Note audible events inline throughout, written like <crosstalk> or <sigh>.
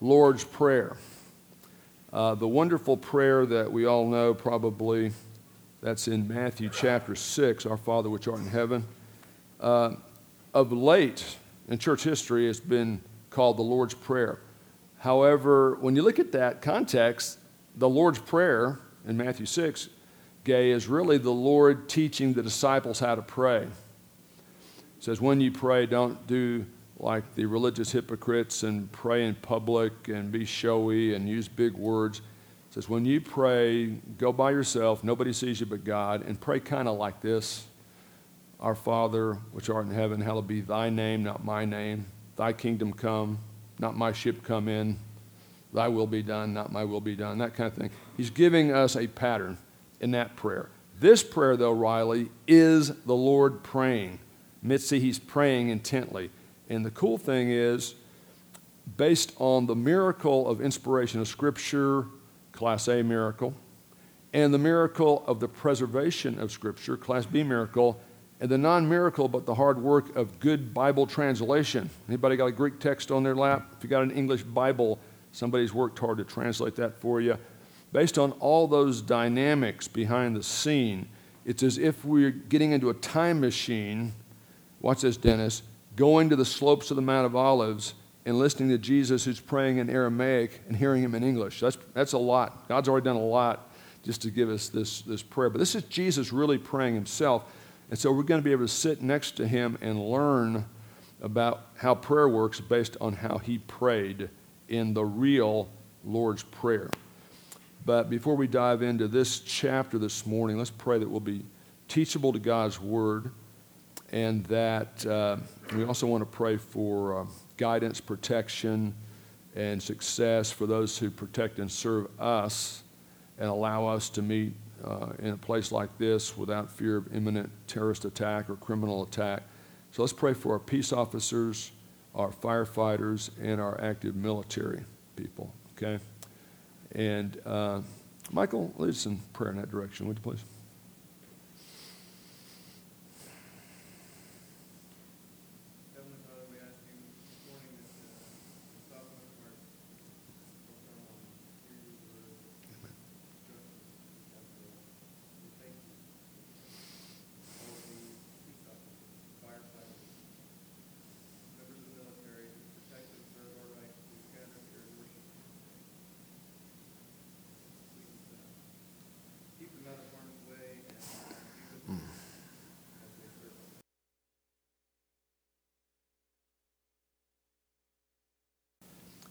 Lord's Prayer. Uh, the wonderful prayer that we all know, probably, that's in Matthew chapter 6, Our Father which art in heaven. Uh, of late in church history, it's been called the Lord's Prayer. However, when you look at that context, the Lord's Prayer in Matthew 6, Gay, is really the Lord teaching the disciples how to pray. It says, when you pray, don't do like the religious hypocrites and pray in public and be showy and use big words. It says, when you pray, go by yourself, nobody sees you but God, and pray kind of like this Our Father, which art in heaven, hallowed be thy name, not my name. Thy kingdom come, not my ship come in. Thy will be done, not my will be done, that kind of thing. He's giving us a pattern in that prayer. This prayer, though, Riley, is the Lord praying. Mitzi, he's praying intently. And the cool thing is, based on the miracle of inspiration of Scripture, Class A miracle, and the miracle of the preservation of Scripture, Class B miracle, and the non-miracle but the hard work of good Bible translation. Anybody got a Greek text on their lap? If you got an English Bible, somebody's worked hard to translate that for you. Based on all those dynamics behind the scene, it's as if we're getting into a time machine. Watch this, Dennis going to the slopes of the Mount of Olives and listening to Jesus who's praying in Aramaic and hearing him in English. That's, that's a lot. God's already done a lot just to give us this, this prayer. But this is Jesus really praying himself. And so we're going to be able to sit next to him and learn about how prayer works based on how he prayed in the real Lord's Prayer. But before we dive into this chapter this morning, let's pray that we'll be teachable to God's Word and that uh, we also want to pray for uh, guidance, protection, and success for those who protect and serve us and allow us to meet uh, in a place like this without fear of imminent terrorist attack or criminal attack. So let's pray for our peace officers, our firefighters, and our active military people, okay? And uh, Michael, lead us in prayer in that direction, would you please?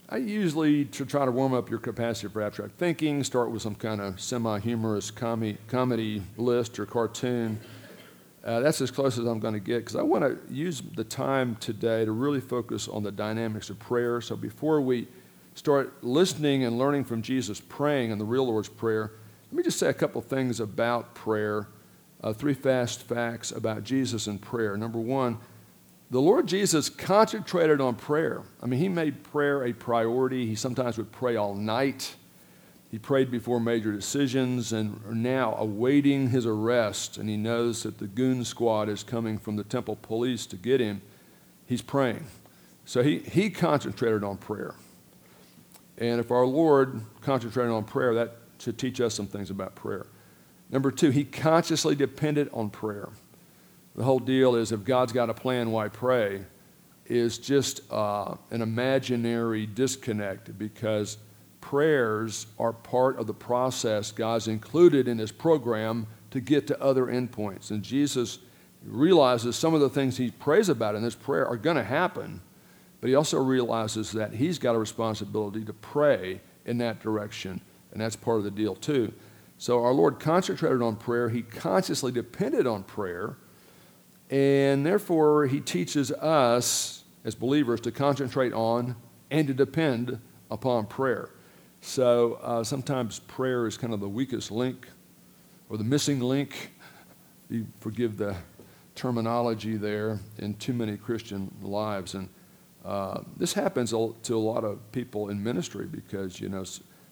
I usually to try to warm up your capacity for abstract thinking, start with some kind of semi-humorous com- comedy list or cartoon. Uh, that's as close as I'm going to get because I want to use the time today to really focus on the dynamics of prayer. So before we start listening and learning from Jesus praying in the real Lord's Prayer, let me just say a couple things about prayer. Uh, three fast facts about Jesus and prayer. Number one, the Lord Jesus concentrated on prayer. I mean, he made prayer a priority. He sometimes would pray all night. He prayed before major decisions and are now awaiting his arrest, and he knows that the goon squad is coming from the temple police to get him. He's praying. So he, he concentrated on prayer. And if our Lord concentrated on prayer, that should teach us some things about prayer. Number two, he consciously depended on prayer the whole deal is if God's got a plan, why pray? Is just uh, an imaginary disconnect because prayers are part of the process God's included in His program to get to other endpoints. And Jesus realizes some of the things He prays about in this prayer are going to happen, but He also realizes that He's got a responsibility to pray in that direction, and that's part of the deal too. So our Lord concentrated on prayer, He consciously depended on prayer and therefore, he teaches us as believers to concentrate on and to depend upon prayer. So uh, sometimes prayer is kind of the weakest link or the missing link. You forgive the terminology there in too many Christian lives. And uh, this happens to a lot of people in ministry because, you know,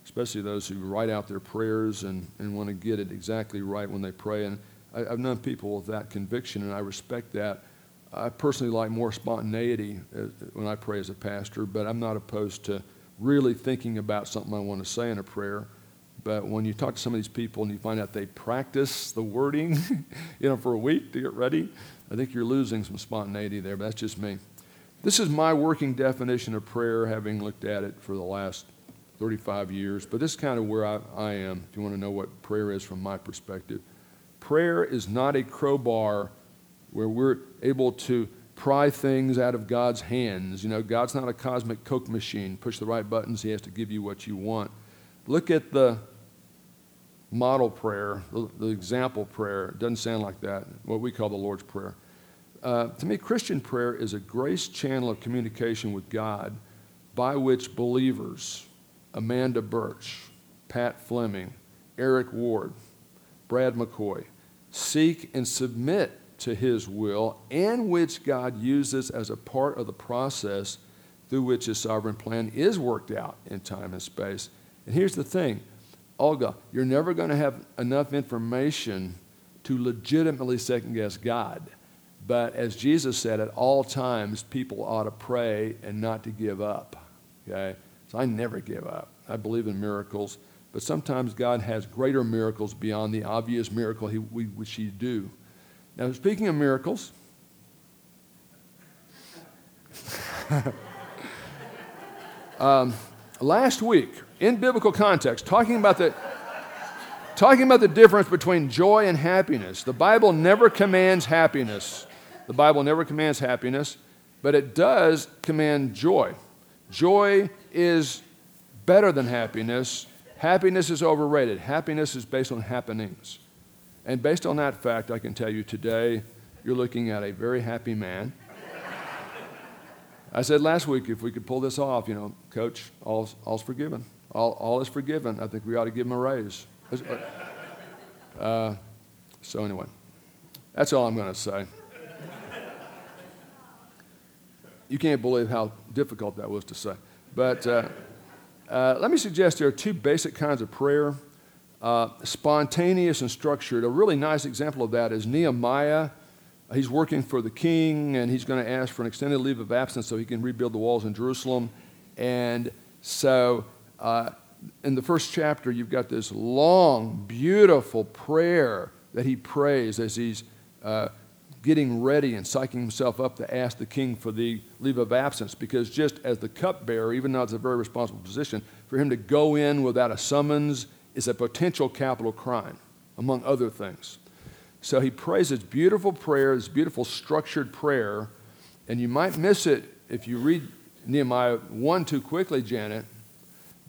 especially those who write out their prayers and, and want to get it exactly right when they pray. And I, have known people with that conviction, and I respect that. I personally like more spontaneity uh, when I pray as a pastor, but I'm not opposed to really thinking about something I want to say in a prayer. But when you talk to some of these people and you find out they practice the wording, <laughs> you know, for a week to get ready, I think you're losing some spontaneity there. But that's just me. This is my working definition of prayer, having looked at it for the last 35 years. But this is kind of where I, I am, if you want to know what prayer is from my perspective. Prayer is not a crowbar where we're able to pry things out of God's hands. You know, God's not a cosmic Coke machine. Push the right buttons, He has to give you what you want. Look at the model prayer, the, the example prayer. It doesn't sound like that, what we call the Lord's Prayer. Uh, to me, Christian prayer is a grace channel of communication with God by which believers, Amanda Birch, Pat Fleming, Eric Ward, Brad McCoy, seek and submit to his will, and which God uses as a part of the process through which his sovereign plan is worked out in time and space. And here's the thing Olga, you're never going to have enough information to legitimately second guess God. But as Jesus said, at all times, people ought to pray and not to give up. Okay? So I never give up. I believe in miracles. But sometimes God has greater miracles beyond the obvious miracle he, we, which He do. Now, speaking of miracles, <laughs> um, last week, in biblical context, talking about the talking about the difference between joy and happiness. The Bible never commands happiness. The Bible never commands happiness, but it does command joy. Joy is better than happiness. Happiness is overrated. Happiness is based on happenings. And based on that fact, I can tell you today you're looking at a very happy man. I said last week if we could pull this off, you know, coach, all's, all's forgiven all, all is forgiven. I think we ought to give him a raise. Uh, so, anyway, that's all I'm going to say. You can't believe how difficult that was to say. But uh, uh, let me suggest there are two basic kinds of prayer uh, spontaneous and structured. A really nice example of that is Nehemiah. He's working for the king and he's going to ask for an extended leave of absence so he can rebuild the walls in Jerusalem. And so uh, in the first chapter, you've got this long, beautiful prayer that he prays as he's uh, getting ready and psyching himself up to ask the king for the leave of absence. Because just as the cupbearer, even though it's a very responsible position, for him to go in without a summons is a potential capital crime, among other things. So he prays this beautiful prayer, this beautiful structured prayer, and you might miss it if you read Nehemiah 1 too quickly, Janet,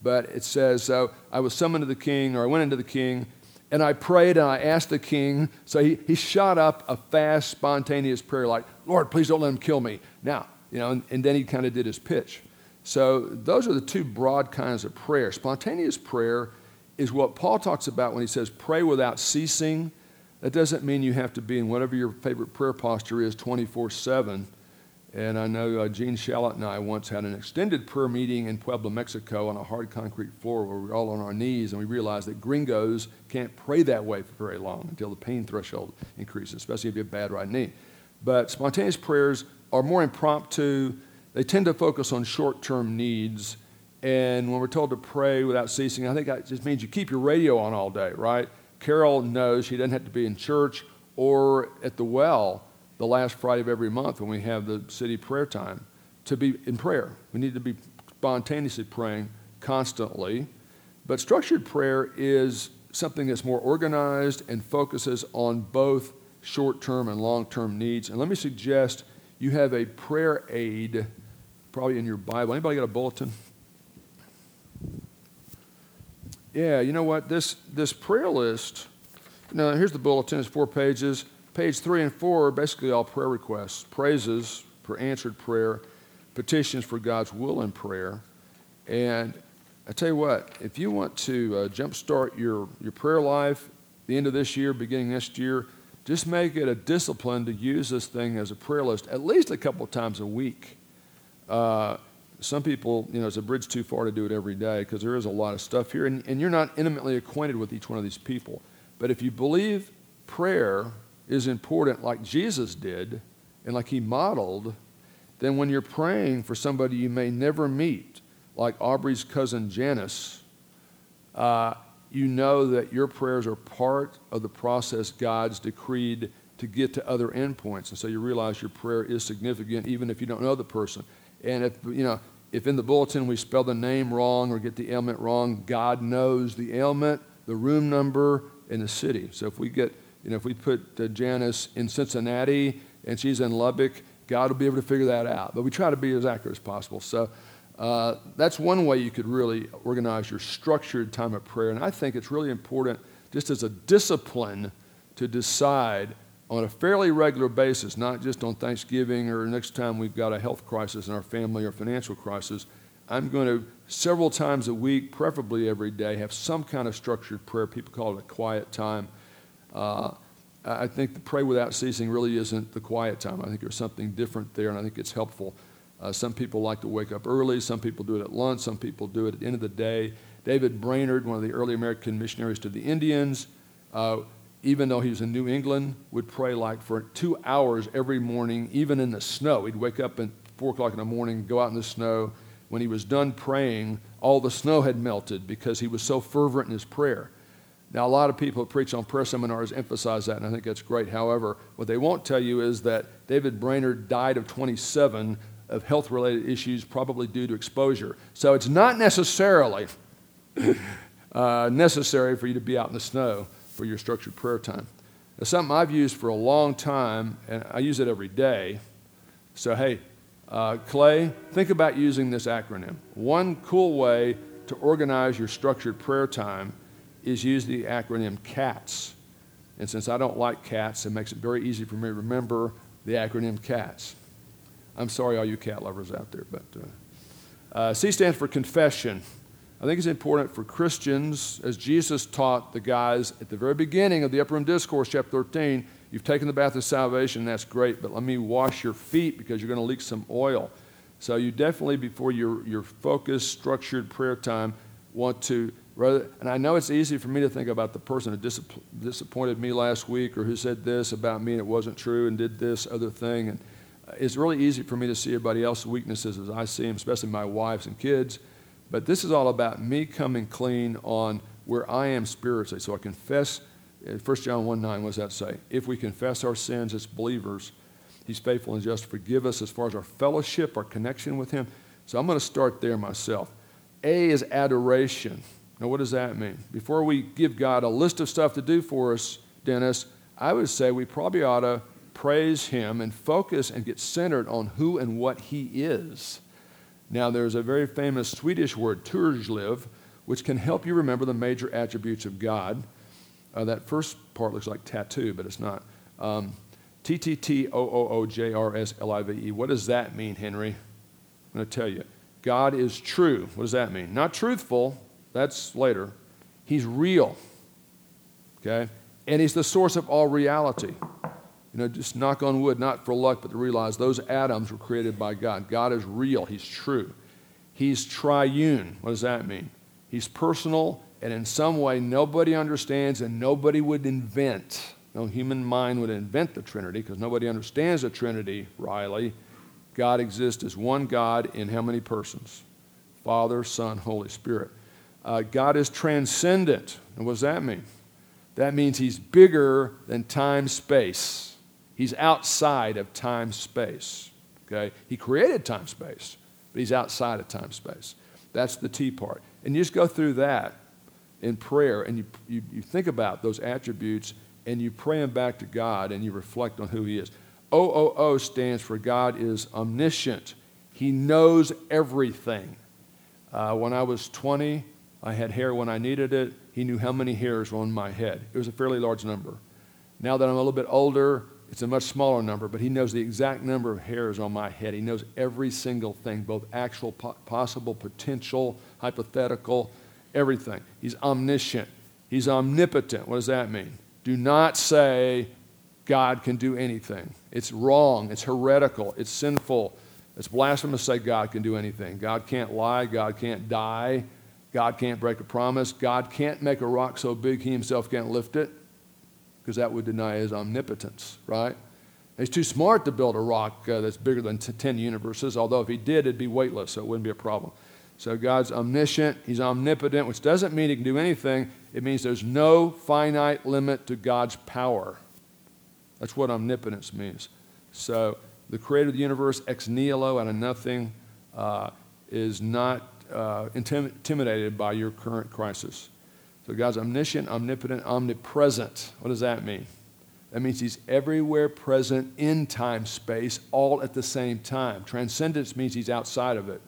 but it says, so I was summoned to the king, or I went into the king, and I prayed and I asked the king. So he, he shot up a fast, spontaneous prayer like, Lord, please don't let him kill me. Now, you know, and, and then he kind of did his pitch. So those are the two broad kinds of prayer. Spontaneous prayer is what Paul talks about when he says pray without ceasing. That doesn't mean you have to be in whatever your favorite prayer posture is 24 7. And I know uh, Gene Shalit and I once had an extended prayer meeting in Puebla, Mexico, on a hard concrete floor where we were all on our knees, and we realized that gringos can't pray that way for very long until the pain threshold increases, especially if you have a bad right knee. But spontaneous prayers are more impromptu. They tend to focus on short term needs. And when we're told to pray without ceasing, I think that just means you keep your radio on all day, right? Carol knows she doesn't have to be in church or at the well the last Friday of every month when we have the city prayer time to be in prayer. We need to be spontaneously praying constantly. But structured prayer is something that's more organized and focuses on both short term and long term needs. And let me suggest you have a prayer aid probably in your Bible. Anybody got a bulletin? Yeah, you know what? This, this prayer list, now here's the bulletin, it's four pages. Page three and four are basically all prayer requests, praises for answered prayer, petitions for God's will in prayer. And I tell you what, if you want to uh, jumpstart your, your prayer life, the end of this year, beginning next year, just make it a discipline to use this thing as a prayer list at least a couple times a week. Uh, some people, you know, it's a bridge too far to do it every day because there is a lot of stuff here, and, and you're not intimately acquainted with each one of these people. But if you believe prayer is important, like Jesus did and like he modeled, then when you're praying for somebody you may never meet, like Aubrey's cousin Janice, uh, you know that your prayers are part of the process God's decreed to get to other endpoints. And so you realize your prayer is significant even if you don't know the person. And if, you know, if in the bulletin we spell the name wrong or get the ailment wrong, God knows the ailment, the room number, and the city. So if we get, you know, if we put uh, Janice in Cincinnati and she's in Lubbock, God will be able to figure that out. But we try to be as accurate as possible. So uh, that's one way you could really organize your structured time of prayer. And I think it's really important, just as a discipline, to decide on a fairly regular basis, not just on Thanksgiving or next time we've got a health crisis in our family or financial crisis. I'm going to several times a week, preferably every day, have some kind of structured prayer. People call it a quiet time. Uh, I think the pray without ceasing really isn't the quiet time. I think there's something different there, and I think it's helpful. Uh, some people like to wake up early. Some people do it at lunch. Some people do it at the end of the day. David Brainerd, one of the early American missionaries to the Indians, uh, even though he was in New England, would pray like for two hours every morning, even in the snow. He'd wake up at 4 o'clock in the morning, go out in the snow. When he was done praying, all the snow had melted because he was so fervent in his prayer. Now, a lot of people who preach on prayer seminars emphasize that, and I think that's great. However, what they won't tell you is that David Brainerd died of 27 of health related issues, probably due to exposure. So it's not necessarily uh, necessary for you to be out in the snow for your structured prayer time. Now, something I've used for a long time, and I use it every day. So, hey, uh, Clay, think about using this acronym. One cool way to organize your structured prayer time is use the acronym CATS. And since I don't like cats, it makes it very easy for me to remember the acronym CATS. I'm sorry, all you cat lovers out there, but uh, uh, C stands for confession. I think it's important for Christians, as Jesus taught the guys at the very beginning of the Upper Room Discourse, chapter 13, you've taken the bath of salvation, that's great, but let me wash your feet because you're going to leak some oil. So you definitely, before your, your focused, structured prayer time, want to rather, and I know it's easy for me to think about the person who disappointed me last week or who said this about me and it wasn't true and did this other thing. And it's really easy for me to see everybody else's weaknesses as I see them, especially my wives and kids. But this is all about me coming clean on where I am spiritually. So I confess, 1 uh, John 1 9, what does that say? If we confess our sins as believers, He's faithful and just to forgive us as far as our fellowship, our connection with Him. So I'm going to start there myself. A is adoration. Now, what does that mean? Before we give God a list of stuff to do for us, Dennis, I would say we probably ought to praise Him and focus and get centered on who and what He is. Now, there's a very famous Swedish word, turjliv, which can help you remember the major attributes of God. Uh, that first part looks like tattoo, but it's not. Um, T T T O O O J R S L I V E. What does that mean, Henry? I'm going to tell you. God is true. What does that mean? Not truthful, that's later. He's real. Okay? And He's the source of all reality. You know, just knock on wood, not for luck, but to realize those atoms were created by God. God is real, He's true. He's triune. What does that mean? He's personal, and in some way nobody understands and nobody would invent. No human mind would invent the Trinity because nobody understands the Trinity, Riley. God exists as one God in how many persons? Father, Son, Holy Spirit. Uh, God is transcendent. And what does that mean? That means He's bigger than time space. He's outside of time space. Okay? He created time space, but he's outside of time space. That's the T part. And you just go through that in prayer and you, you, you think about those attributes and you pray them back to God and you reflect on who he is. OOO stands for God is omniscient. He knows everything. Uh, when I was 20, I had hair when I needed it. He knew how many hairs were on my head. It was a fairly large number. Now that I'm a little bit older, it's a much smaller number, but he knows the exact number of hairs on my head. He knows every single thing, both actual, po- possible, potential, hypothetical, everything. He's omniscient. He's omnipotent. What does that mean? Do not say God can do anything. It's wrong. It's heretical. It's sinful. It's blasphemous to say God can do anything. God can't lie. God can't die. God can't break a promise. God can't make a rock so big he himself can't lift it because that would deny his omnipotence, right? He's too smart to build a rock uh, that's bigger than t- 10 universes, although if he did, it'd be weightless, so it wouldn't be a problem. So God's omniscient, He's omnipotent, which doesn't mean He can do anything. It means there's no finite limit to God's power. That's what omnipotence means. So the creator of the universe, ex nihilo, out of nothing, uh, is not uh, intimidated by your current crisis. So God's omniscient, omnipotent, omnipresent. What does that mean? That means He's everywhere present in time, space, all at the same time. Transcendence means He's outside of it.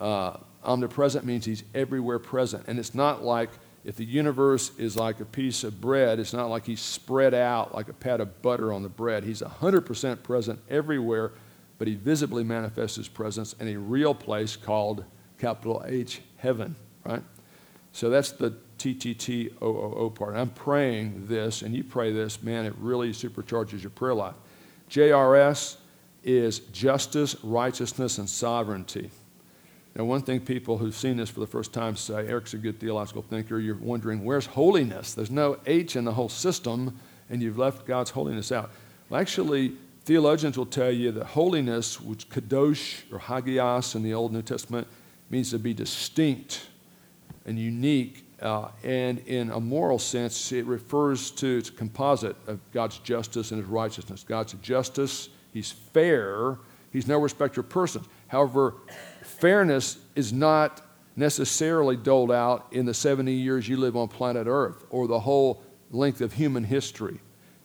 Uh, omnipresent means He's everywhere present. And it's not like if the universe is like a piece of bread, it's not like He's spread out like a pat of butter on the bread. He's 100% present everywhere, but He visibly manifests His presence in a real place called capital H, heaven, right? So that's the TTTOOO part. I'm praying this, and you pray this, man, it really supercharges your prayer life. JRS is justice, righteousness, and sovereignty. Now, one thing people who've seen this for the first time say, Eric's a good theological thinker. You're wondering, where's holiness? There's no H in the whole system, and you've left God's holiness out. Well, actually, theologians will tell you that holiness, which kadosh or hagios in the Old New Testament, means to be distinct and unique uh, and in a moral sense, it refers to its composite of God's justice and his righteousness. God's justice, he's fair, he's no respecter of persons. However, fairness is not necessarily doled out in the 70 years you live on planet Earth or the whole length of human history.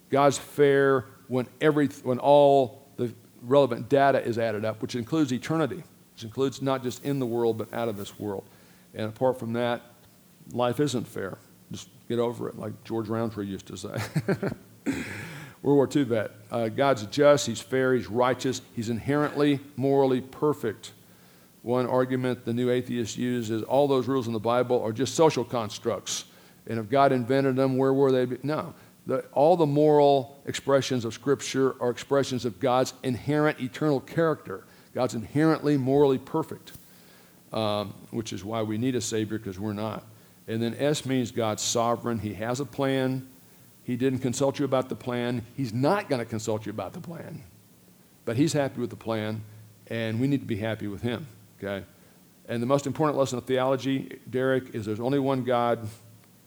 God's fair when, every, when all the relevant data is added up, which includes eternity, which includes not just in the world, but out of this world. And apart from that, life isn't fair. Just get over it, like George Roundtree used to say. <laughs> World War II vet. Uh, God's just, He's fair, He's righteous, He's inherently morally perfect. One argument the new atheists use is all those rules in the Bible are just social constructs. And if God invented them, where were they? No. The, all the moral expressions of Scripture are expressions of God's inherent eternal character. God's inherently morally perfect, um, which is why we need a Savior because we're not. And then S means God's sovereign. He has a plan. He didn't consult you about the plan. He's not going to consult you about the plan. But He's happy with the plan, and we need to be happy with Him. Okay? And the most important lesson of theology, Derek, is there's only one God,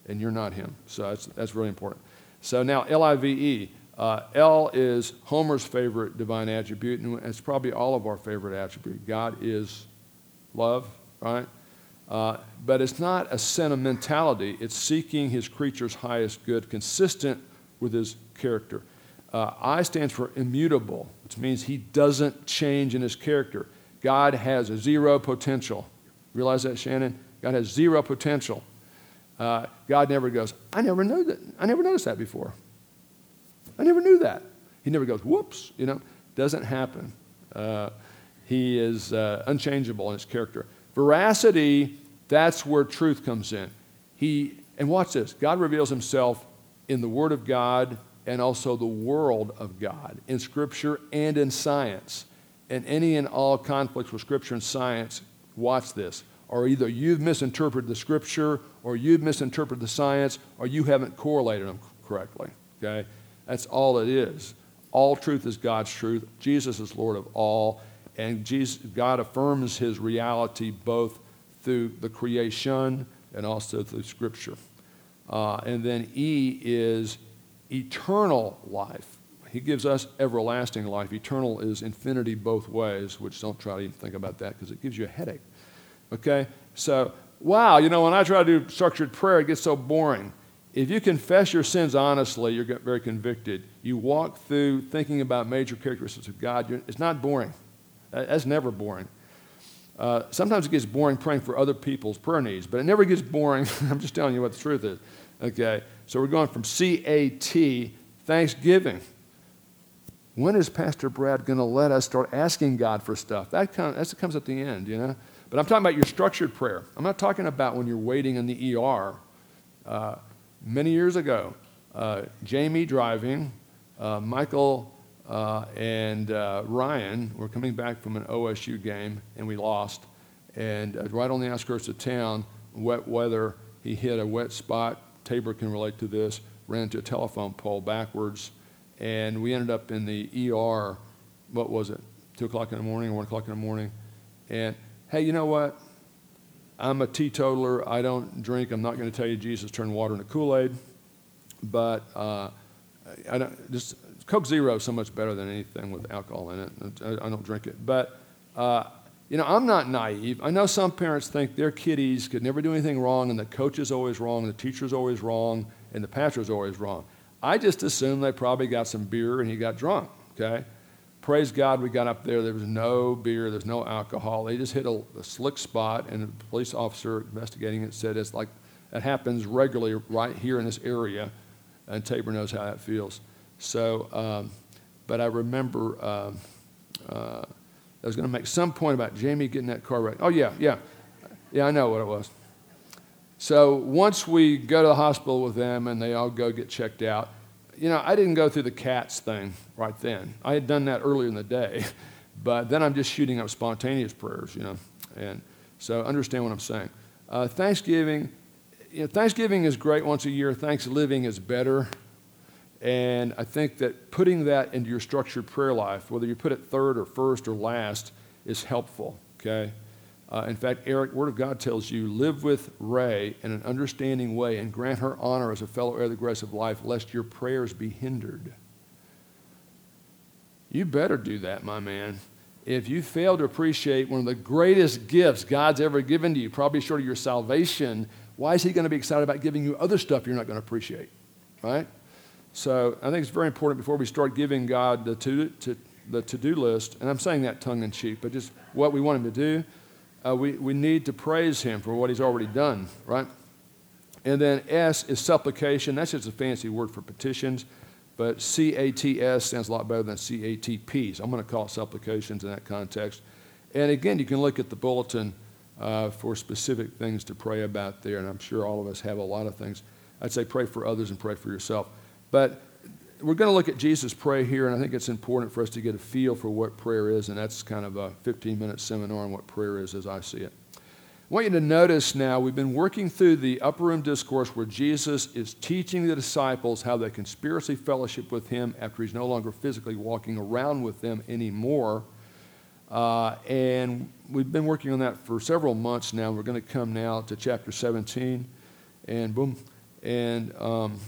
and you're not Him. So that's, that's really important. So now, L I V E. Uh, L is Homer's favorite divine attribute, and it's probably all of our favorite attribute. God is love, right? Uh, but it's not a sentimentality, it's seeking his creature's highest good, consistent with his character. Uh, I stands for immutable, which means he doesn't change in his character. God has a zero potential. Realize that, Shannon? God has zero potential. Uh, God never goes, I never knew that. I never noticed that before. I never knew that. He never goes, whoops, you know, doesn't happen. Uh, he is uh, unchangeable in his character. Veracity that's where truth comes in. He, and watch this God reveals himself in the Word of God and also the world of God, in Scripture and in science. And any and all conflicts with Scripture and science, watch this, or either you've misinterpreted the Scripture, or you've misinterpreted the science, or you haven't correlated them correctly. Okay? That's all it is. All truth is God's truth. Jesus is Lord of all. And Jesus, God affirms his reality both through the creation and also through Scripture. Uh, and then E is eternal life. He gives us everlasting life. Eternal is infinity both ways, which don't try to even think about that because it gives you a headache. Okay? So, wow, you know, when I try to do structured prayer, it gets so boring. If you confess your sins honestly, you're very convicted. You walk through thinking about major characteristics of God, it's not boring. That's never boring. Uh, sometimes it gets boring praying for other people's prayer needs, but it never gets boring. <laughs> I'm just telling you what the truth is. Okay, so we're going from CAT, Thanksgiving. When is Pastor Brad going to let us start asking God for stuff? That, of, that comes at the end, you know? But I'm talking about your structured prayer. I'm not talking about when you're waiting in the ER. Uh, many years ago, uh, Jamie driving, uh, Michael uh, and uh, Ryan were coming back from an OSU game, and we lost. And uh, right on the outskirts of town, wet weather, he hit a wet spot. Tabor can relate to this. Ran into a telephone pole backwards, and we ended up in the ER. What was it? Two o'clock in the morning, or one o'clock in the morning, and hey, you know what? I'm a teetotaler. I don't drink. I'm not going to tell you Jesus turned water into Kool Aid. But uh, I don't, just Coke Zero is so much better than anything with alcohol in it. I, I don't drink it. But, uh, you know, I'm not naive. I know some parents think their kiddies could never do anything wrong, and the coach is always wrong, and the teacher's always wrong, and the pastor's always wrong. I just assume they probably got some beer and he got drunk, okay? Praise God, we got up there. There was no beer, there's no alcohol. They just hit a, a slick spot, and the police officer investigating it said it's like that happens regularly right here in this area, and Tabor knows how that feels. So, um, but I remember uh, uh, I was going to make some point about Jamie getting that car wrecked. Oh, yeah, yeah. Yeah, I know what it was. So once we go to the hospital with them and they all go get checked out, you know, I didn't go through the cats thing right then. I had done that earlier in the day, <laughs> but then I'm just shooting up spontaneous prayers, you know. And so understand what I'm saying. Uh, Thanksgiving, you know, Thanksgiving is great once a year. Thanksgiving is better. And I think that putting that into your structured prayer life, whether you put it third or first or last, is helpful, okay? Uh, in fact, Eric, Word of God tells you, live with Ray in an understanding way and grant her honor as a fellow heir of the grace of life, lest your prayers be hindered. You better do that, my man. If you fail to appreciate one of the greatest gifts God's ever given to you, probably short of your salvation, why is He going to be excited about giving you other stuff you're not going to appreciate? Right? So I think it's very important before we start giving God the to, to, the to-do list, and I'm saying that tongue-in-cheek, but just what we want Him to do, uh, we, we need to praise Him for what He's already done, right? And then S is supplication. That's just a fancy word for petitions, but C-A-T-S sounds a lot better than C-A-T-P. So I'm going to call it supplications in that context. And again, you can look at the bulletin uh, for specific things to pray about there, and I'm sure all of us have a lot of things. I'd say pray for others and pray for yourself. But we're going to look at Jesus pray here, and I think it's important for us to get a feel for what prayer is, and that's kind of a 15 minute seminar on what prayer is as I see it. I want you to notice now we've been working through the upper room discourse where Jesus is teaching the disciples how they can spiritually fellowship with him after he's no longer physically walking around with them anymore. Uh, and we've been working on that for several months now. We're going to come now to chapter 17, and boom. And um,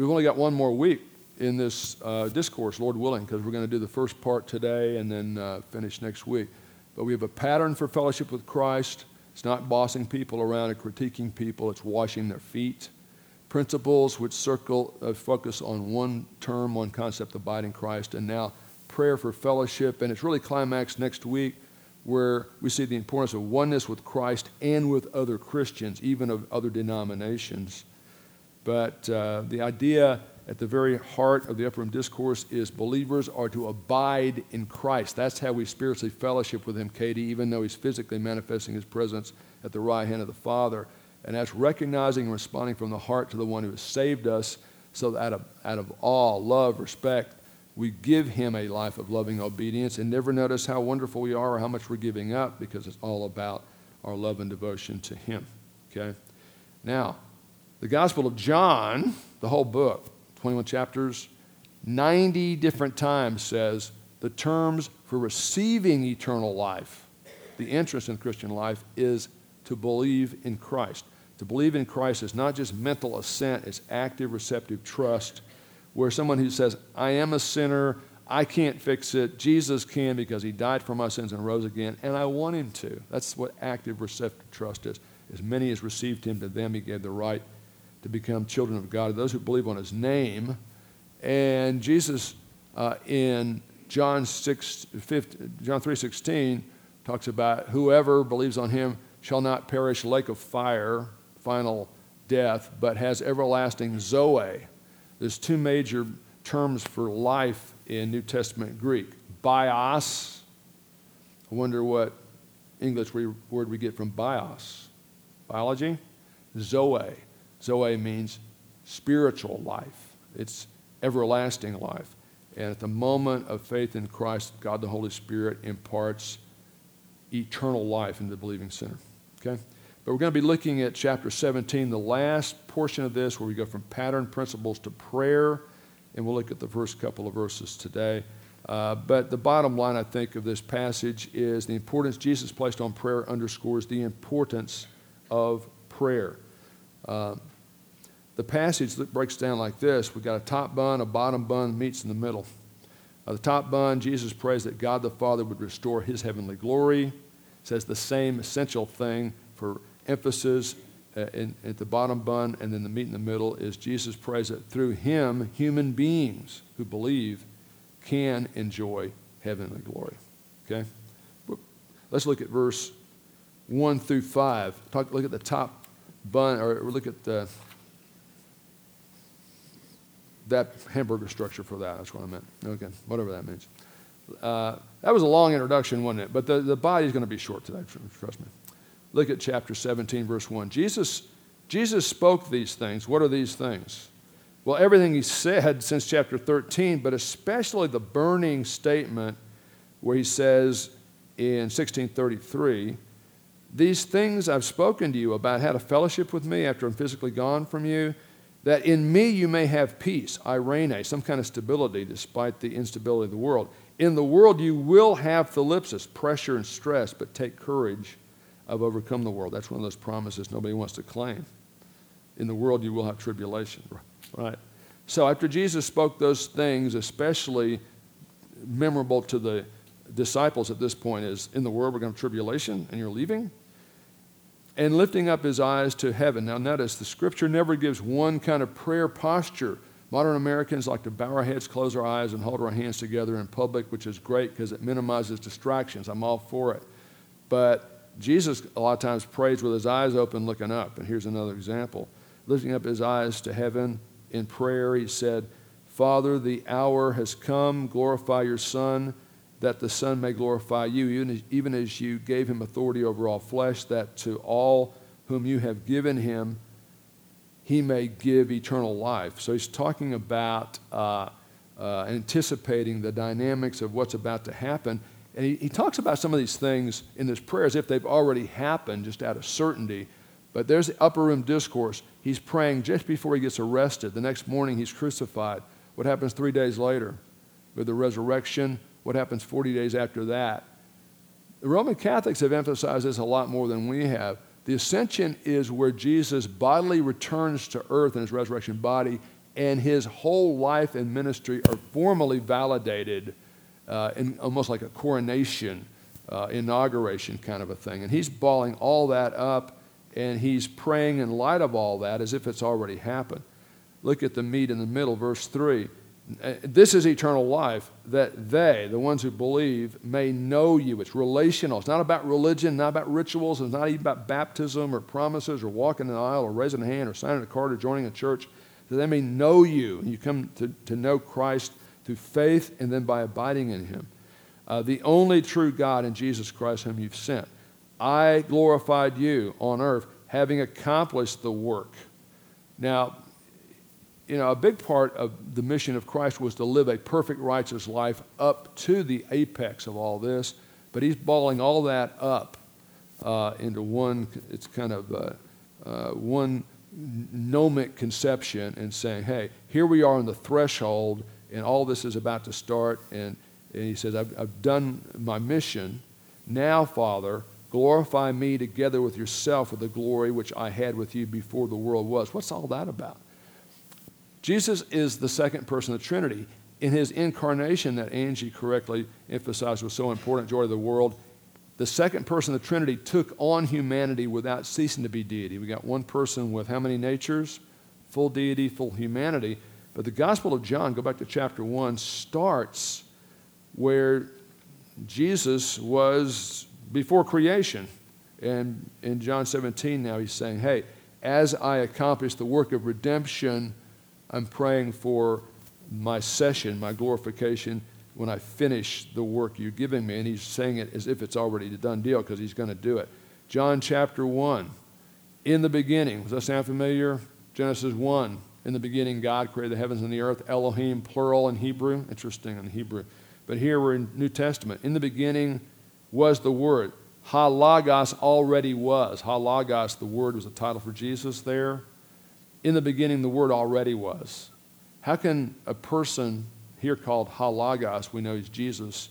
We've only got one more week in this uh, discourse, Lord willing, because we're going to do the first part today and then uh, finish next week. But we have a pattern for fellowship with Christ. It's not bossing people around and critiquing people, it's washing their feet. Principles which circle, uh, focus on one term, one concept, abide in Christ. And now prayer for fellowship. And it's really climaxed next week where we see the importance of oneness with Christ and with other Christians, even of other denominations. But uh, the idea at the very heart of the upper room discourse is believers are to abide in Christ. That's how we spiritually fellowship with Him, Katie, even though He's physically manifesting His presence at the right hand of the Father. And that's recognizing and responding from the heart to the one who has saved us, so that out of, out of awe, love, respect, we give Him a life of loving obedience and never notice how wonderful we are or how much we're giving up because it's all about our love and devotion to Him. Okay? Now, the Gospel of John, the whole book, 21 chapters, 90 different times says the terms for receiving eternal life, the interest in Christian life, is to believe in Christ. To believe in Christ is not just mental assent, it's active, receptive trust, where someone who says, I am a sinner, I can't fix it, Jesus can because he died for my sins and rose again, and I want him to. That's what active, receptive trust is. As many as received him, to them he gave the right to become children of God, those who believe on his name. And Jesus uh, in John 6, 15, John 3.16 talks about whoever believes on him shall not perish lake of fire, final death, but has everlasting zoe. There's two major terms for life in New Testament Greek. Bios. I wonder what English word we get from bios. Biology? Zoe. Zoe means spiritual life, it's everlasting life. And at the moment of faith in Christ, God the Holy Spirit imparts eternal life into the believing sinner. Okay? But we're going to be looking at chapter 17, the last portion of this, where we go from pattern principles to prayer. And we'll look at the first couple of verses today. Uh, but the bottom line, I think, of this passage is the importance Jesus placed on prayer underscores the importance of prayer. Uh, the passage breaks down like this we've got a top bun, a bottom bun, meets in the middle. Uh, the top bun, Jesus prays that God the Father would restore his heavenly glory. Says the same essential thing for emphasis uh, in, at the bottom bun, and then the meat in the middle is Jesus prays that through him, human beings who believe can enjoy heavenly glory. Okay? Let's look at verse 1 through 5. Talk, look at the top bun, or look at the that hamburger structure for that. That's what I meant. Okay, whatever that means. Uh, that was a long introduction, wasn't it? But the, the body is going to be short today, trust me. Look at chapter 17, verse 1. Jesus, Jesus spoke these things. What are these things? Well, everything he said since chapter 13, but especially the burning statement where he says in 1633, These things I've spoken to you about how to fellowship with me after I'm physically gone from you that in me you may have peace, eirene, some kind of stability despite the instability of the world. In the world you will have thlipsis, pressure and stress, but take courage. I've overcome the world. That's one of those promises nobody wants to claim. In the world you will have tribulation. Right. So after Jesus spoke those things, especially memorable to the disciples at this point is in the world we're going to have tribulation and you're leaving and lifting up his eyes to heaven. Now, notice the scripture never gives one kind of prayer posture. Modern Americans like to bow our heads, close our eyes, and hold our hands together in public, which is great because it minimizes distractions. I'm all for it. But Jesus, a lot of times, prays with his eyes open, looking up. And here's another example. Lifting up his eyes to heaven in prayer, he said, Father, the hour has come. Glorify your Son that the Son may glorify you, even as, even as you gave him authority over all flesh, that to all whom you have given him, he may give eternal life. So he's talking about uh, uh, anticipating the dynamics of what's about to happen. And he, he talks about some of these things in this prayer as if they've already happened, just out of certainty. But there's the upper room discourse. He's praying just before he gets arrested. The next morning, he's crucified. What happens three days later? With the resurrection, what happens 40 days after that. The Roman Catholics have emphasized this a lot more than we have. The ascension is where Jesus bodily returns to earth in his resurrection body, and his whole life and ministry are formally validated uh, in almost like a coronation, uh, inauguration kind of a thing. And he's balling all that up, and he's praying in light of all that as if it's already happened. Look at the meat in the middle, verse 3. Uh, this is eternal life, that they, the ones who believe, may know you. It's relational. It's not about religion, not about rituals. It's not even about baptism or promises or walking an aisle or raising a hand or signing a card or joining a church. That they may know you. And you come to, to know Christ through faith and then by abiding in him. Uh, the only true God in Jesus Christ, whom you've sent. I glorified you on earth, having accomplished the work. Now, you know, a big part of the mission of Christ was to live a perfect righteous life up to the apex of all this, but he's balling all that up uh, into one, it's kind of uh, uh, one gnomic conception and saying, hey, here we are on the threshold and all this is about to start. And, and he says, I've, I've done my mission. Now, Father, glorify me together with yourself with the glory which I had with you before the world was. What's all that about? Jesus is the second person of the Trinity. In his incarnation, that Angie correctly emphasized was so important, joy of the world, the second person of the Trinity took on humanity without ceasing to be deity. We got one person with how many natures? Full deity, full humanity. But the Gospel of John, go back to chapter 1, starts where Jesus was before creation. And in John 17 now, he's saying, Hey, as I accomplish the work of redemption, I'm praying for my session, my glorification, when I finish the work you're giving me. And he's saying it as if it's already a done deal because he's going to do it. John chapter 1. In the beginning, does that sound familiar? Genesis 1. In the beginning, God created the heavens and the earth. Elohim, plural in Hebrew. Interesting in Hebrew. But here we're in New Testament. In the beginning was the Word. Ha Logos already was. Ha Logos, the Word, was the title for Jesus there in the beginning the Word already was. How can a person here called Ha Logos, we know he's Jesus,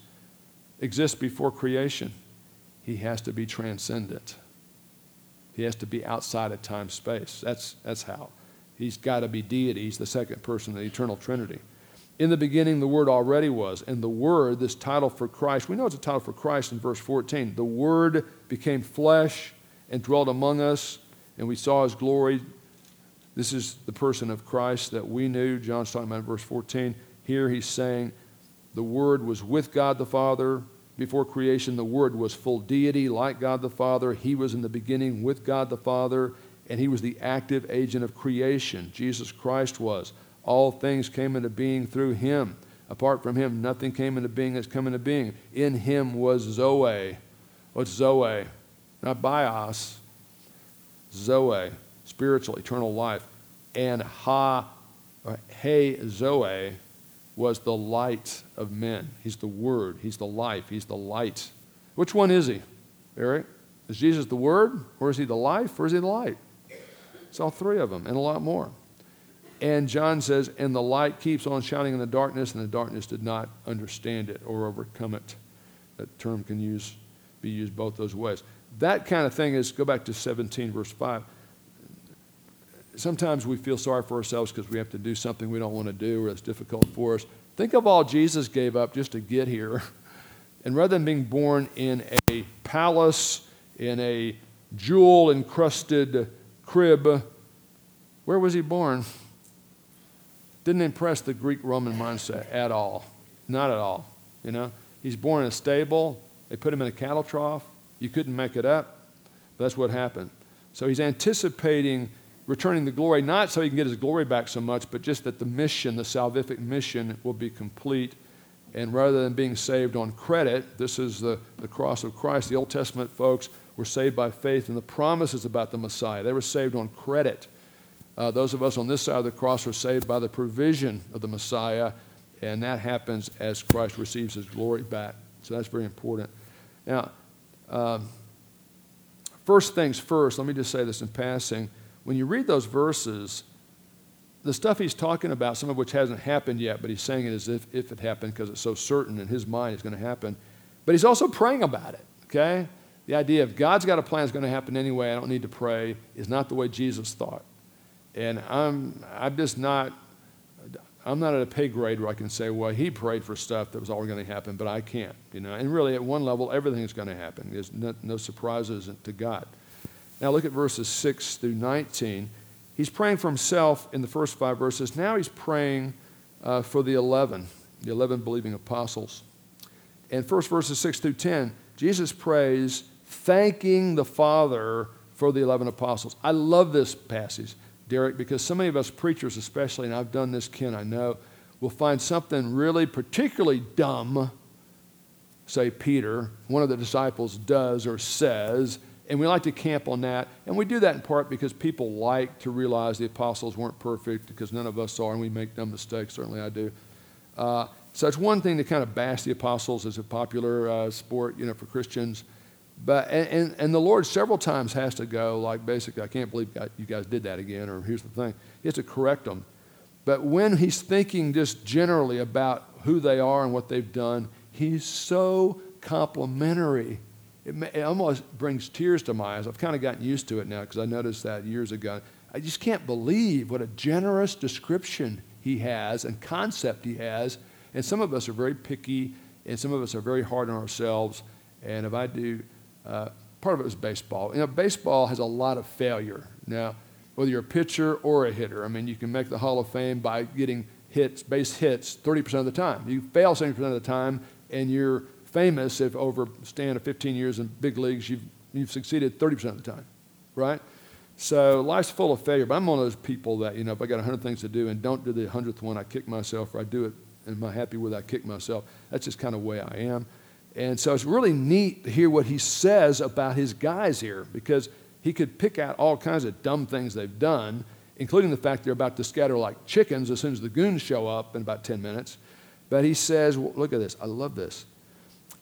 exist before creation, he has to be transcendent. He has to be outside of time space. That's, that's how. He's got to be deity. He's the second person of the eternal Trinity. In the beginning, the Word already was. And the Word, this title for Christ, we know it's a title for Christ in verse 14. The Word became flesh and dwelt among us, and we saw His glory. This is the person of Christ that we knew. John's talking about in verse 14. Here he's saying, The Word was with God the Father before creation, the Word was full deity, like God the Father. He was in the beginning with God the Father, and He was the active agent of creation. Jesus Christ was. All things came into being through Him. Apart from Him, nothing came into being that's come into being. In Him was Zoe. What's Zoe? Not bios. Zoe, spiritual, eternal life. And Ha, uh, He Zoe, was the light of men. He's the Word. He's the life. He's the light. Which one is he, Eric? Is Jesus the Word, or is he the life, or is he the light? It's all three of them, and a lot more. And John says, and the light keeps on shining in the darkness, and the darkness did not understand it or overcome it. That term can use, be used both those ways. That kind of thing is, go back to 17, verse 5 sometimes we feel sorry for ourselves because we have to do something we don't want to do or it's difficult for us. Think of all Jesus gave up just to get here. <laughs> And rather than being born in a palace, in a jewel encrusted crib, where was he born? Didn't impress the Greek Roman mindset at all. Not at all. You know, he's born in a stable. They put him in a cattle trough. You couldn't make it up. But that's what happened. So he's anticipating returning the glory, not so he can get his glory back so much, but just that the mission, the salvific mission, will be complete. And rather than being saved on credit, this is the, the cross of Christ. The Old Testament folks were saved by faith in the promises about the Messiah. They were saved on credit. Uh, those of us on this side of the cross are saved by the provision of the Messiah, and that happens as Christ receives his glory back. So that's very important. Now, uh, first things first, let me just say this in passing when you read those verses, the stuff he's talking about, some of which hasn't happened yet, but he's saying it as if, if it happened because it's so certain in his mind it's going to happen. But he's also praying about it, okay? The idea of God's got a plan is going to happen anyway, I don't need to pray, is not the way Jesus thought. And I'm, I'm just not, I'm not at a pay grade where I can say, well, he prayed for stuff that was all going to happen, but I can't, you know. And really, at one level, everything is going to happen. There's no, no surprises to God. Now look at verses 6 through 19. He's praying for himself in the first five verses. Now he's praying uh, for the 11, the 11 believing apostles. In first verses 6 through 10, Jesus prays, thanking the Father for the 11 apostles. I love this passage, Derek, because so many of us preachers, especially, and I've done this, Ken, I know, will find something really particularly dumb, say Peter, one of the disciples, does or says, and we like to camp on that. And we do that in part because people like to realize the apostles weren't perfect because none of us are, and we make dumb mistakes. Certainly I do. Uh, so it's one thing to kind of bash the apostles as a popular uh, sport, you know, for Christians. But, and, and, and, the Lord several times has to go, like, basically, I can't believe you guys did that again, or here's the thing. He has to correct them. But when he's thinking just generally about who they are and what they've done, he's so complimentary it, may, it almost brings tears to my eyes. I've kind of gotten used to it now because I noticed that years ago. I just can't believe what a generous description he has and concept he has. And some of us are very picky, and some of us are very hard on ourselves. And if I do, uh, part of it was baseball. You know, baseball has a lot of failure. Now, whether you're a pitcher or a hitter, I mean, you can make the Hall of Fame by getting hits, base hits, 30% of the time. You fail 70% of the time, and you're famous if over stand of 15 years in big leagues, you've, you've succeeded 30% of the time, right? So life's full of failure, but I'm one of those people that, you know, if I got 100 things to do and don't do the 100th one, I kick myself, or I do it and am I happy with it, I kick myself. That's just kind of the way I am. And so it's really neat to hear what he says about his guys here because he could pick out all kinds of dumb things they've done, including the fact they're about to scatter like chickens as soon as the goons show up in about 10 minutes. But he says, well, look at this, I love this.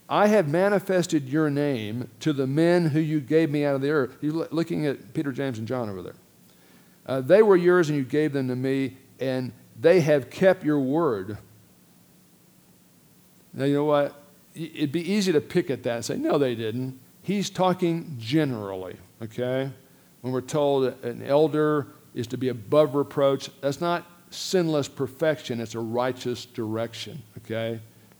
I have manifested your name to the men who you gave me out of the earth. He's looking at Peter, James, and John over there. Uh, they were yours and you gave them to me, and they have kept your word. Now, you know what? It'd be easy to pick at that and say, no, they didn't. He's talking generally, okay? When we're told an elder is to be above reproach, that's not sinless perfection, it's a righteous direction, okay,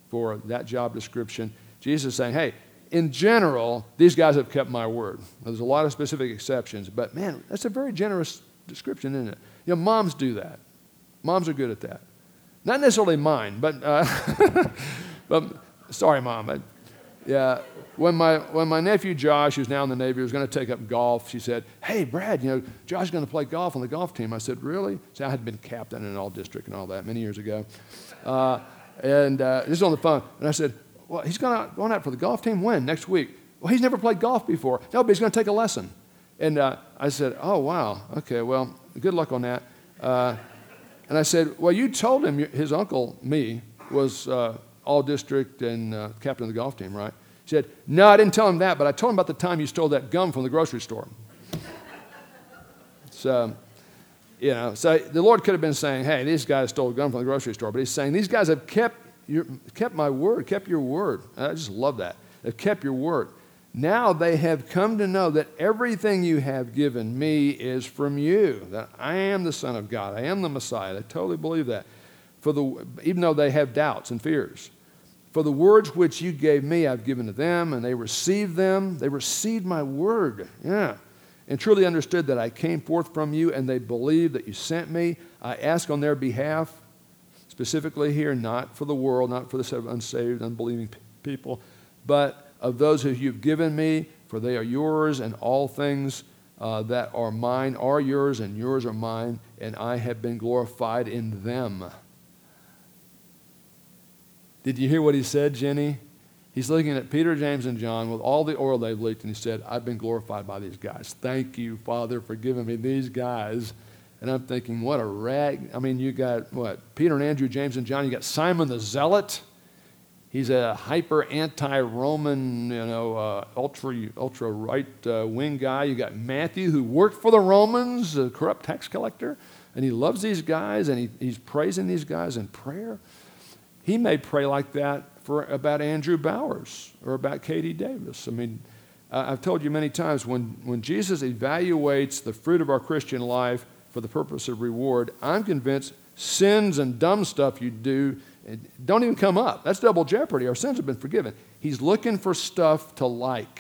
for that job description. Jesus is saying, hey, in general, these guys have kept my word. There's a lot of specific exceptions, but man, that's a very generous description, isn't it? You know, moms do that. Moms are good at that. Not necessarily mine, but, uh, <laughs> but sorry, mom. Yeah, when my, when my nephew Josh, who's now in the Navy, was going to take up golf, she said, Hey, Brad, you know, Josh's going to play golf on the golf team. I said, Really? See, I had been captain in all district and all that many years ago. Uh, and uh, this is on the phone. And I said, Well, he's going, going out for the golf team when? Next week. Well, he's never played golf before. No, but he's going to take a lesson. And uh, I said, Oh, wow. Okay, well, good luck on that. Uh, and I said, Well, you told him his uncle, me, was uh, all district and uh, captain of the golf team, right? He said, No, I didn't tell him that, but I told him about the time you stole that gum from the grocery store. so, you know, so the Lord could have been saying, Hey, these guys stole gum from the grocery store, but He's saying, These guys have kept, your, kept my word, kept your word. I just love that. They've kept your word. Now they have come to know that everything you have given me is from you, that I am the Son of God, I am the Messiah. They totally believe that. For the, even though they have doubts and fears. For the words which you gave me, I've given to them, and they received them. They received my word. Yeah. And truly understood that I came forth from you, and they believed that you sent me. I ask on their behalf, specifically here, not for the world, not for the set of unsaved, unbelieving people, but of those who you've given me, for they are yours, and all things uh, that are mine are yours, and yours are mine, and I have been glorified in them. Did you hear what he said, Jenny? He's looking at Peter, James, and John with all the oil they've leaked, and he said, I've been glorified by these guys. Thank you, Father, for giving me these guys. And I'm thinking, what a rag. I mean, you got what? Peter and Andrew, James and John. You got Simon the Zealot. He's a hyper anti-Roman, you know, uh, ultra ultra right uh, wing guy. You got Matthew, who worked for the Romans, a corrupt tax collector, and he loves these guys, and he, he's praising these guys in prayer. He may pray like that for about Andrew Bowers or about Katie Davis. I mean, I've told you many times when when Jesus evaluates the fruit of our Christian life for the purpose of reward, I'm convinced sins and dumb stuff you do don't even come up. That's double jeopardy. Our sins have been forgiven. He's looking for stuff to like.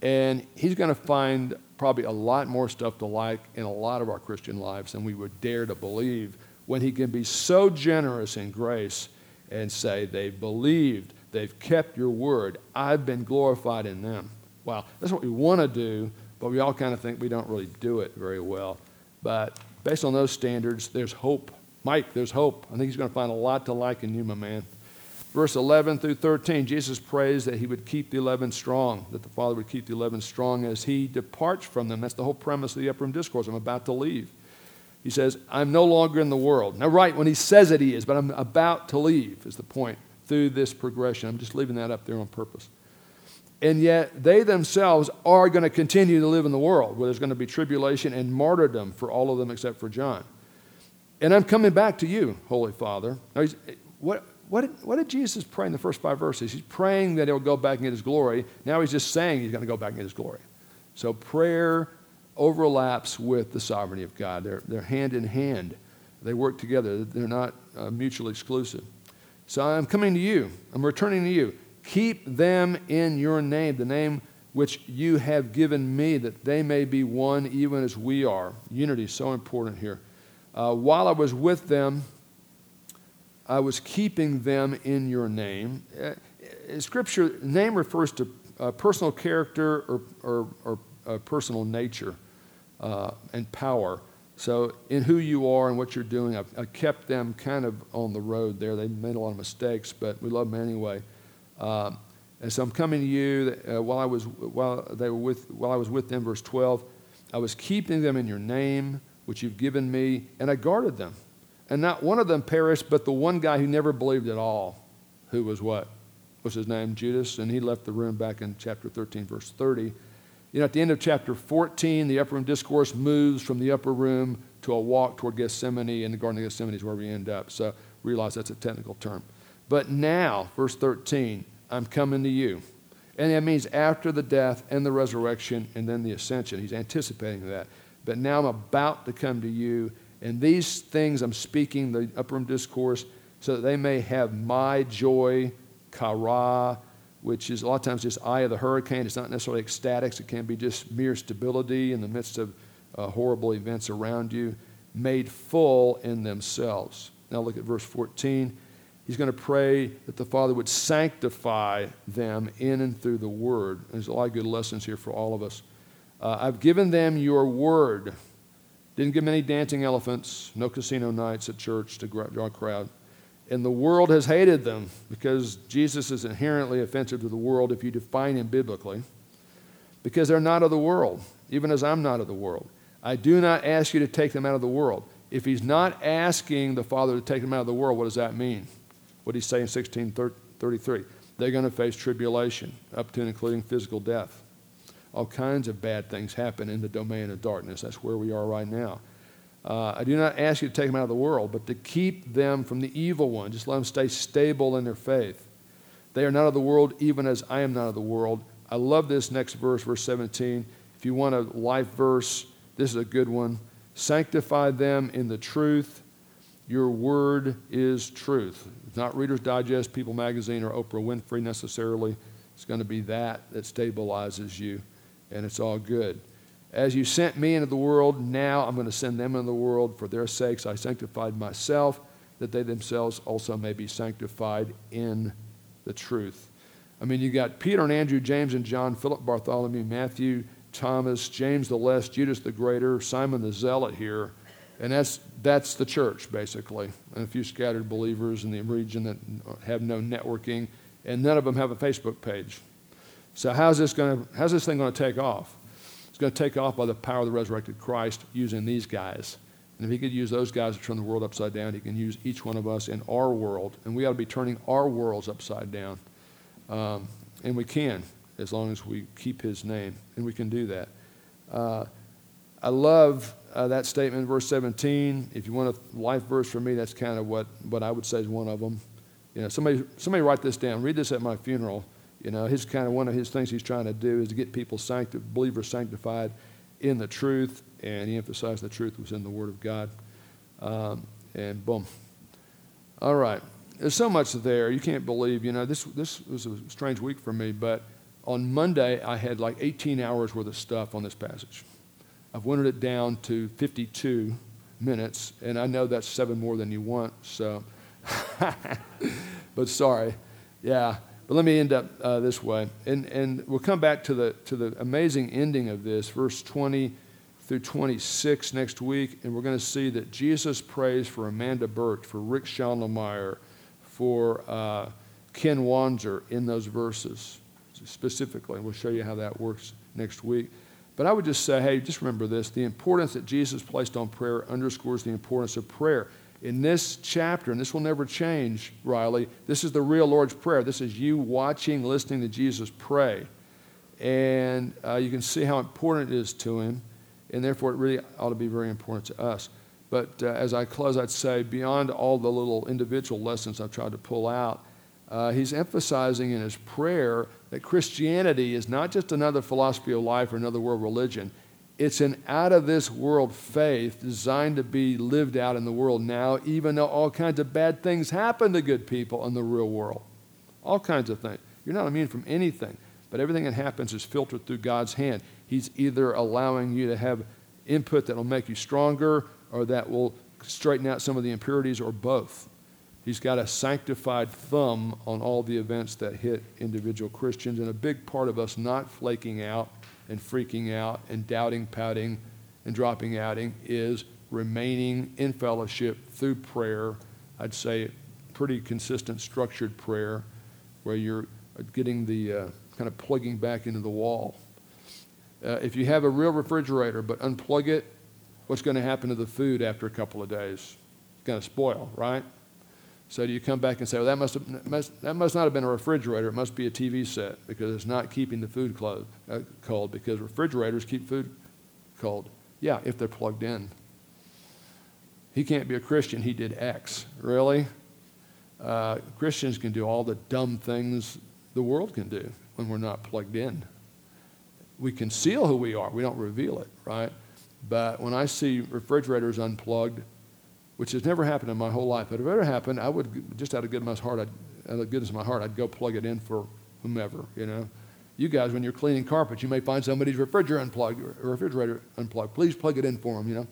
And he's going to find probably a lot more stuff to like in a lot of our Christian lives than we would dare to believe when he can be so generous in grace and say, They've believed, they've kept your word, I've been glorified in them. Wow, that's what we want to do, but we all kind of think we don't really do it very well. But based on those standards, there's hope Mike, there's hope. I think he's going to find a lot to like in you, my man. Verse 11 through 13, Jesus prays that he would keep the 11 strong, that the Father would keep the 11 strong as he departs from them. That's the whole premise of the upper room discourse. I'm about to leave. He says, I'm no longer in the world. Now, right, when he says it, he is, but I'm about to leave, is the point through this progression. I'm just leaving that up there on purpose. And yet, they themselves are going to continue to live in the world where there's going to be tribulation and martyrdom for all of them except for John. And I'm coming back to you, Holy Father. Now, what, what, did, what did Jesus pray in the first five verses? He's praying that he'll go back and get his glory. Now he's just saying he's going to go back and get his glory. So prayer overlaps with the sovereignty of God. They're, they're hand in hand, they work together, they're not uh, mutually exclusive. So I'm coming to you, I'm returning to you. Keep them in your name, the name which you have given me, that they may be one even as we are. Unity is so important here. Uh, while I was with them, I was keeping them in your name. Uh, scripture, name refers to uh, personal character or, or, or uh, personal nature uh, and power. So, in who you are and what you're doing, I've, I kept them kind of on the road there. They made a lot of mistakes, but we love them anyway. Um, and so I'm coming to you uh, while I was while they were with while I was with them. Verse 12, I was keeping them in your name which you've given me, and I guarded them. And not one of them perished, but the one guy who never believed at all, who was what? What's his name? Judas. And he left the room back in chapter 13, verse 30. You know, at the end of chapter 14, the upper room discourse moves from the upper room to a walk toward Gethsemane, and the Garden of Gethsemane is where we end up. So realize that's a technical term. But now, verse 13, I'm coming to you. And that means after the death and the resurrection and then the ascension. He's anticipating that. But now I'm about to come to you. And these things I'm speaking, the upper room discourse, so that they may have my joy, chara, which is a lot of times just eye of the hurricane. It's not necessarily ecstatics, it can be just mere stability in the midst of uh, horrible events around you, made full in themselves. Now look at verse 14. He's going to pray that the Father would sanctify them in and through the Word. There's a lot of good lessons here for all of us. Uh, I've given them your Word. Didn't give them any dancing elephants, no casino nights at church to draw a crowd. And the world has hated them because Jesus is inherently offensive to the world if you define him biblically, because they're not of the world, even as I'm not of the world. I do not ask you to take them out of the world. If he's not asking the Father to take them out of the world, what does that mean? What did he say in 1633? They're going to face tribulation, up to and including physical death. All kinds of bad things happen in the domain of darkness. That's where we are right now. Uh, I do not ask you to take them out of the world, but to keep them from the evil one. Just let them stay stable in their faith. They are not of the world, even as I am not of the world. I love this next verse, verse 17. If you want a life verse, this is a good one. Sanctify them in the truth. Your word is truth. It's not Reader's Digest, People Magazine, or Oprah Winfrey necessarily. It's going to be that that stabilizes you, and it's all good. As you sent me into the world, now I'm going to send them into the world. For their sakes I sanctified myself, that they themselves also may be sanctified in the truth. I mean, you got Peter and Andrew, James and John, Philip, Bartholomew, Matthew, Thomas, James the Less, Judas the Greater, Simon the Zealot here. And that's, that's the church, basically. And a few scattered believers in the region that have no networking, and none of them have a Facebook page. So, how's this, gonna, how's this thing going to take off? It's going to take off by the power of the resurrected Christ using these guys. And if he could use those guys to turn the world upside down, he can use each one of us in our world. And we ought to be turning our worlds upside down. Um, and we can, as long as we keep his name. And we can do that. Uh, I love uh, that statement verse 17. If you want a life verse for me, that's kind of what, what I would say is one of them. You know, somebody, somebody write this down. Read this at my funeral. You know, his kind of one of his things he's trying to do is to get people sancti- believers sanctified in the truth, and he emphasized the truth was in the Word of God. Um, and boom. All right. There's so much there. You can't believe, you know, this, this was a strange week for me, but on Monday I had like 18 hours worth of stuff on this passage. I've wintered it down to 52 minutes, and I know that's seven more than you want, so. <laughs> but sorry. Yeah. But let me end up uh, this way. And, and we'll come back to the, to the amazing ending of this, verse 20 through 26 next week. And we're going to see that Jesus prays for Amanda Burt, for Rick Schalnemeyer, for uh, Ken Wanzer in those verses specifically. We'll show you how that works next week. But I would just say, hey, just remember this the importance that Jesus placed on prayer underscores the importance of prayer in this chapter, and this will never change, Riley, this is the real Lord's Prayer. This is you watching, listening to Jesus pray. And uh, you can see how important it is to him, and therefore it really ought to be very important to us. But uh, as I close, I'd say beyond all the little individual lessons I've tried to pull out, uh, he's emphasizing in his prayer that Christianity is not just another philosophy of life or another world religion. It's an out of this world faith designed to be lived out in the world now, even though all kinds of bad things happen to good people in the real world. All kinds of things. You're not immune from anything, but everything that happens is filtered through God's hand. He's either allowing you to have input that will make you stronger or that will straighten out some of the impurities or both. He's got a sanctified thumb on all the events that hit individual Christians, and a big part of us not flaking out and freaking out and doubting, pouting, and dropping outing is remaining in fellowship through prayer. I'd say pretty consistent, structured prayer where you're getting the uh, kind of plugging back into the wall. Uh, if you have a real refrigerator but unplug it, what's going to happen to the food after a couple of days? It's going to spoil, right? So do you come back and say, well, that must, have, must, that must not have been a refrigerator. It must be a TV set because it's not keeping the food cold, uh, cold because refrigerators keep food cold. Yeah, if they're plugged in. He can't be a Christian. He did X. Really? uh, Christians can do all the dumb things the world can do when we're not plugged in. We conceal who we are, we don't reveal it, right? But when I see refrigerators unplugged, which has never happened in my whole life, but if it ever happened, I would, just out of goodness heart, I'd, out of goodness of my heart, I'd go plug it in for whomever, you know. You guys, when you're cleaning carpets, you may find somebody's refrigerator unplugged, or refrigerator unplugged. Please plug it in for them, you know.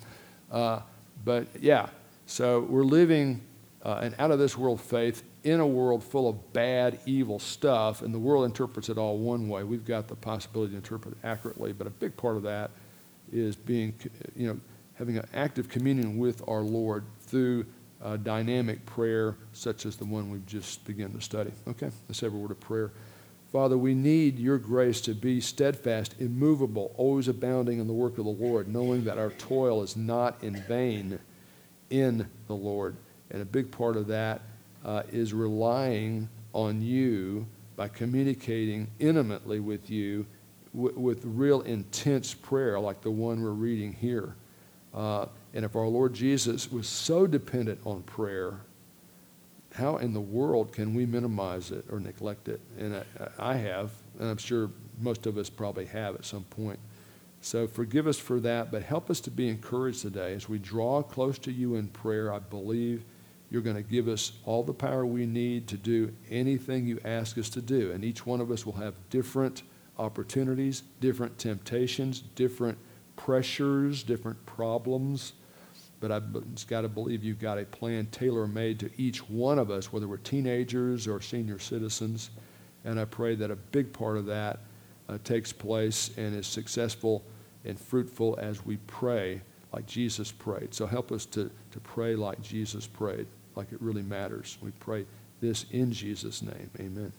Uh, but yeah, so we're living uh, an out of this world faith in a world full of bad, evil stuff, and the world interprets it all one way. We've got the possibility to interpret it accurately, but a big part of that is being, you know, having an active communion with our Lord through dynamic prayer such as the one we've just begun to study. Okay, let's have a word of prayer. Father, we need your grace to be steadfast, immovable, always abounding in the work of the Lord, knowing that our toil is not in vain in the Lord. And a big part of that uh, is relying on you by communicating intimately with you w- with real intense prayer, like the one we're reading here. Uh, and if our Lord Jesus was so dependent on prayer, how in the world can we minimize it or neglect it? And I, I, have, and I'm sure most of us probably have at some point. So forgive us for that, but help us to be encouraged today as we draw close to you in prayer. I believe you're going to give us all the power we need to do anything you ask us to do. And each one of us will have different opportunities, different temptations, different pressures, different problems but I've got to believe you've got a plan tailor made to each one of us, whether we're teenagers or senior citizens. And I pray that a big part of that uh, takes place and is successful and fruitful as we pray like Jesus prayed. So help us to, to pray like Jesus prayed, like it really matters. We pray this in Jesus' name. Amen.